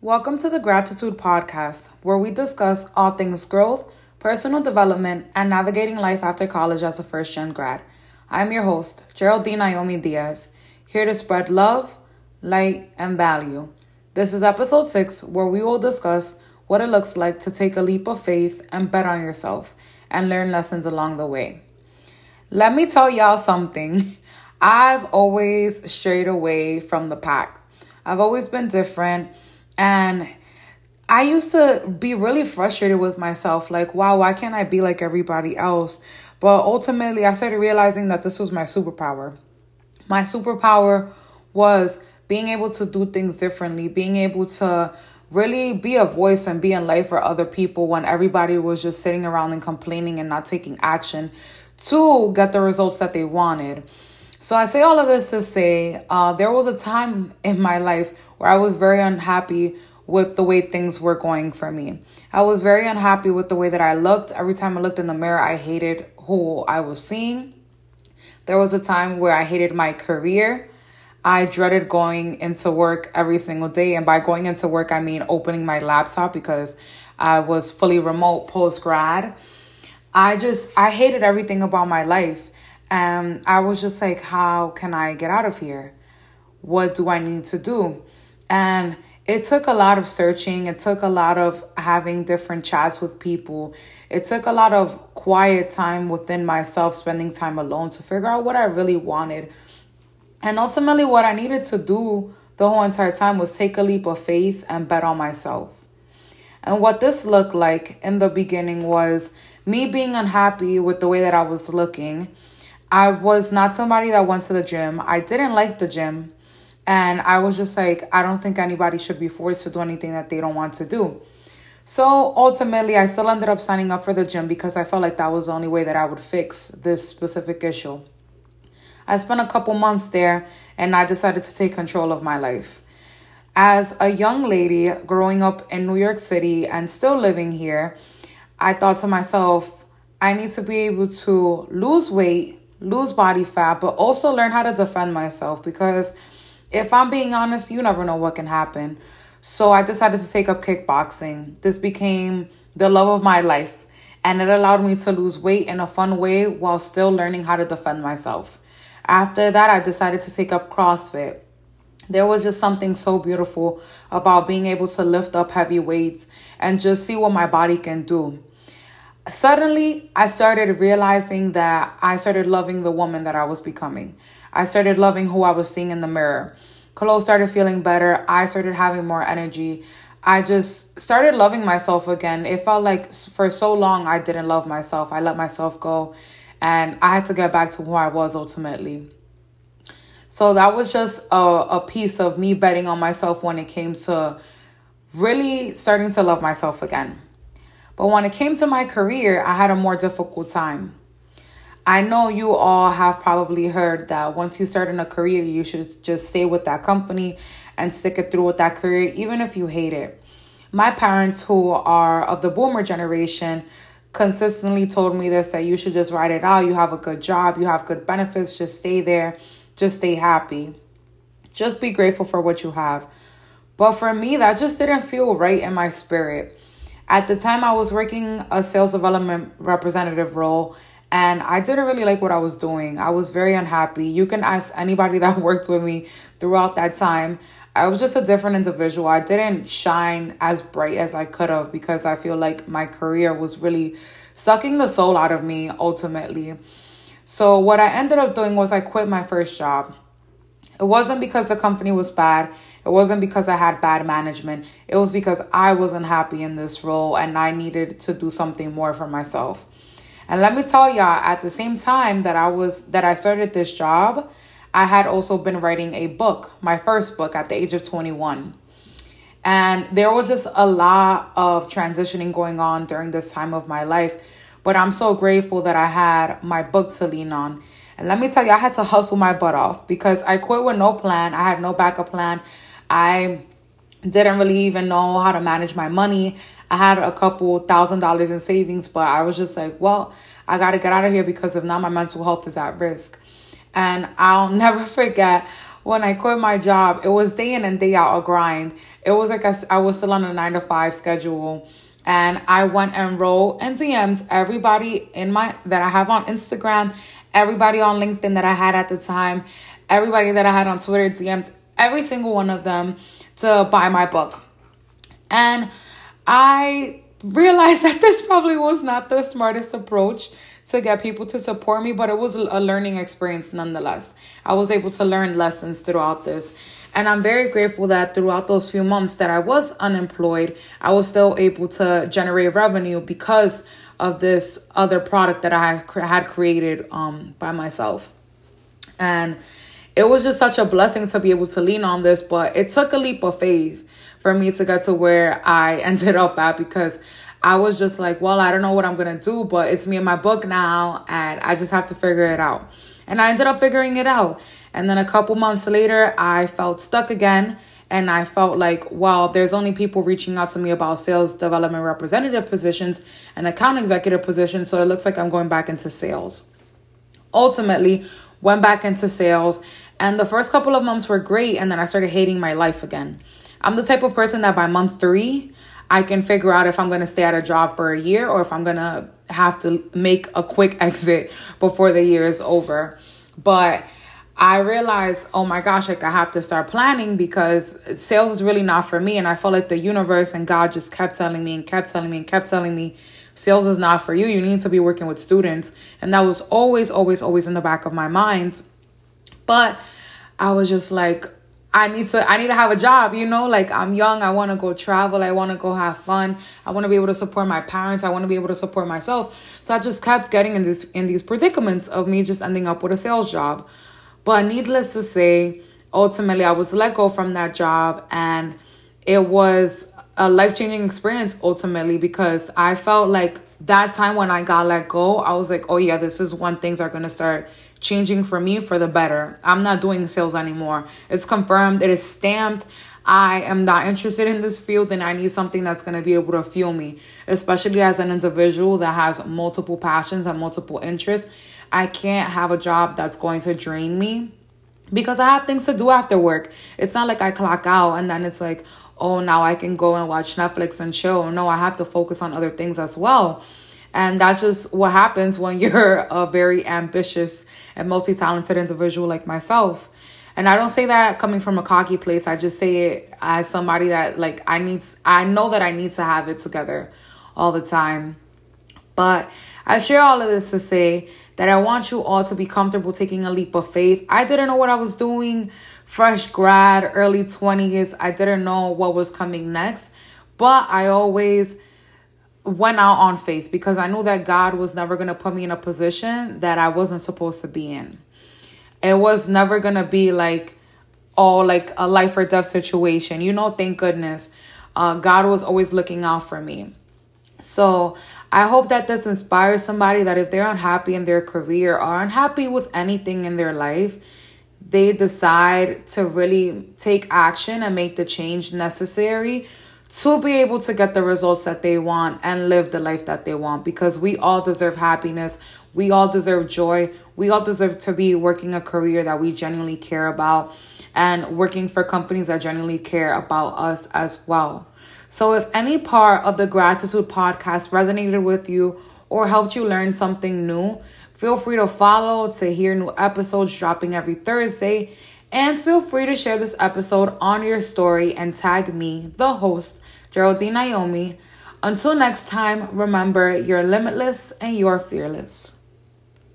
Welcome to the Gratitude Podcast, where we discuss all things growth, personal development, and navigating life after college as a first gen grad. I'm your host, Geraldine Naomi Diaz, here to spread love, light, and value. This is episode six, where we will discuss what it looks like to take a leap of faith and bet on yourself and learn lessons along the way. Let me tell y'all something. I've always strayed away from the pack. I've always been different and I used to be really frustrated with myself like, wow, why can't I be like everybody else? But ultimately, I started realizing that this was my superpower. My superpower was being able to do things differently, being able to really be a voice and be in life for other people when everybody was just sitting around and complaining and not taking action to get the results that they wanted. So I say all of this to say uh, there was a time in my life where I was very unhappy with the way things were going for me. I was very unhappy with the way that I looked. Every time I looked in the mirror, I hated who I was seeing. There was a time where I hated my career. I dreaded going into work every single day. And by going into work, I mean opening my laptop because I was fully remote post grad. I just, I hated everything about my life. And I was just like, how can I get out of here? What do I need to do? And it took a lot of searching. It took a lot of having different chats with people. It took a lot of quiet time within myself, spending time alone to figure out what I really wanted. And ultimately, what I needed to do the whole entire time was take a leap of faith and bet on myself. And what this looked like in the beginning was me being unhappy with the way that I was looking. I was not somebody that went to the gym. I didn't like the gym. And I was just like, I don't think anybody should be forced to do anything that they don't want to do. So ultimately, I still ended up signing up for the gym because I felt like that was the only way that I would fix this specific issue. I spent a couple months there and I decided to take control of my life. As a young lady growing up in New York City and still living here, I thought to myself, I need to be able to lose weight, lose body fat, but also learn how to defend myself because if I'm being honest, you never know what can happen. So I decided to take up kickboxing. This became the love of my life, and it allowed me to lose weight in a fun way while still learning how to defend myself. After that, I decided to take up CrossFit. There was just something so beautiful about being able to lift up heavy weights and just see what my body can do. Suddenly, I started realizing that I started loving the woman that I was becoming. I started loving who I was seeing in the mirror. Clothes started feeling better. I started having more energy. I just started loving myself again. It felt like for so long I didn't love myself. I let myself go and I had to get back to who I was ultimately. So that was just a, a piece of me betting on myself when it came to really starting to love myself again. But when it came to my career, I had a more difficult time. I know you all have probably heard that once you start in a career, you should just stay with that company and stick it through with that career, even if you hate it. My parents, who are of the boomer generation, consistently told me this that you should just write it out. You have a good job, you have good benefits, just stay there, just stay happy. Just be grateful for what you have. But for me, that just didn't feel right in my spirit. At the time, I was working a sales development representative role and I didn't really like what I was doing. I was very unhappy. You can ask anybody that worked with me throughout that time. I was just a different individual. I didn't shine as bright as I could have because I feel like my career was really sucking the soul out of me ultimately. So, what I ended up doing was I quit my first job. It wasn't because the company was bad. It wasn't because I had bad management. It was because I wasn't happy in this role and I needed to do something more for myself. And let me tell y'all, at the same time that I was that I started this job, I had also been writing a book, my first book at the age of 21. And there was just a lot of transitioning going on during this time of my life. But I'm so grateful that I had my book to lean on. And let me tell you, I had to hustle my butt off because I quit with no plan. I had no backup plan. I didn't really even know how to manage my money. I had a couple thousand dollars in savings, but I was just like, well, I got to get out of here because if not, my mental health is at risk. And I'll never forget when I quit my job, it was day in and day out a grind. It was like I was still on a nine to five schedule. And I went and wrote and DM'd everybody in my that I have on Instagram, everybody on LinkedIn that I had at the time, everybody that I had on Twitter, DM'd every single one of them to buy my book. And I realized that this probably was not the smartest approach to get people to support me, but it was a learning experience nonetheless. I was able to learn lessons throughout this. And I'm very grateful that throughout those few months that I was unemployed, I was still able to generate revenue because of this other product that I had created um, by myself. And it was just such a blessing to be able to lean on this, but it took a leap of faith for me to get to where I ended up at because I was just like, well, I don't know what I'm going to do, but it's me and my book now, and I just have to figure it out. And I ended up figuring it out. And then a couple months later, I felt stuck again. And I felt like, well, there's only people reaching out to me about sales development representative positions and account executive positions. So it looks like I'm going back into sales. Ultimately, went back into sales. And the first couple of months were great. And then I started hating my life again. I'm the type of person that by month three, I can figure out if I'm to stay at a job for a year or if I'm to have to make a quick exit before the year is over. But I realized, oh my gosh, like I have to start planning because sales is really not for me. And I felt like the universe and God just kept telling me and kept telling me and kept telling me, sales is not for you. You need to be working with students. And that was always, always, always in the back of my mind. But I was just like, I need to I need to have a job, you know? Like I'm young, I want to go travel, I want to go have fun. I want to be able to support my parents, I want to be able to support myself. So I just kept getting in this in these predicaments of me just ending up with a sales job. But needless to say, ultimately I was let go from that job and it was a life-changing experience ultimately because I felt like that time when I got let go, I was like, "Oh yeah, this is when things are to start changing for me for the better. I'm not doing sales anymore. It's confirmed, it is stamped. I am not interested in this field and I need something that's going to be able to fuel me, especially as an individual that has multiple passions and multiple interests. I can't have a job that's going to drain me because I have things to do after work. It's not like I clock out and then it's like, oh, now I can go and watch Netflix and chill. No, I have to focus on other things as well. And that's just what happens when you're a very ambitious and multi talented individual like myself. And I don't say that coming from a cocky place. I just say it as somebody that, like, I need, I know that I need to have it together all the time. But I share all of this to say that I want you all to be comfortable taking a leap of faith. I didn't know what I was doing, fresh grad, early 20s. I didn't know what was coming next. But I always went out on faith because I knew that God was never going to put me in a position that I wasn't supposed to be in. It was never going to be like, oh, like a life or death situation. You know, thank goodness. Uh, God was always looking out for me. So I hope that this inspires somebody that if they're unhappy in their career or unhappy with anything in their life, they decide to really take action and make the change necessary to be able to get the results that they want and live the life that they want because we all deserve happiness. We all deserve joy. We all deserve to be working a career that we genuinely care about and working for companies that genuinely care about us as well. So, if any part of the Gratitude podcast resonated with you or helped you learn something new, feel free to follow to hear new episodes dropping every Thursday and feel free to share this episode on your story and tag me, the host, Geraldine Naomi. Until next time, remember you're limitless and you're fearless.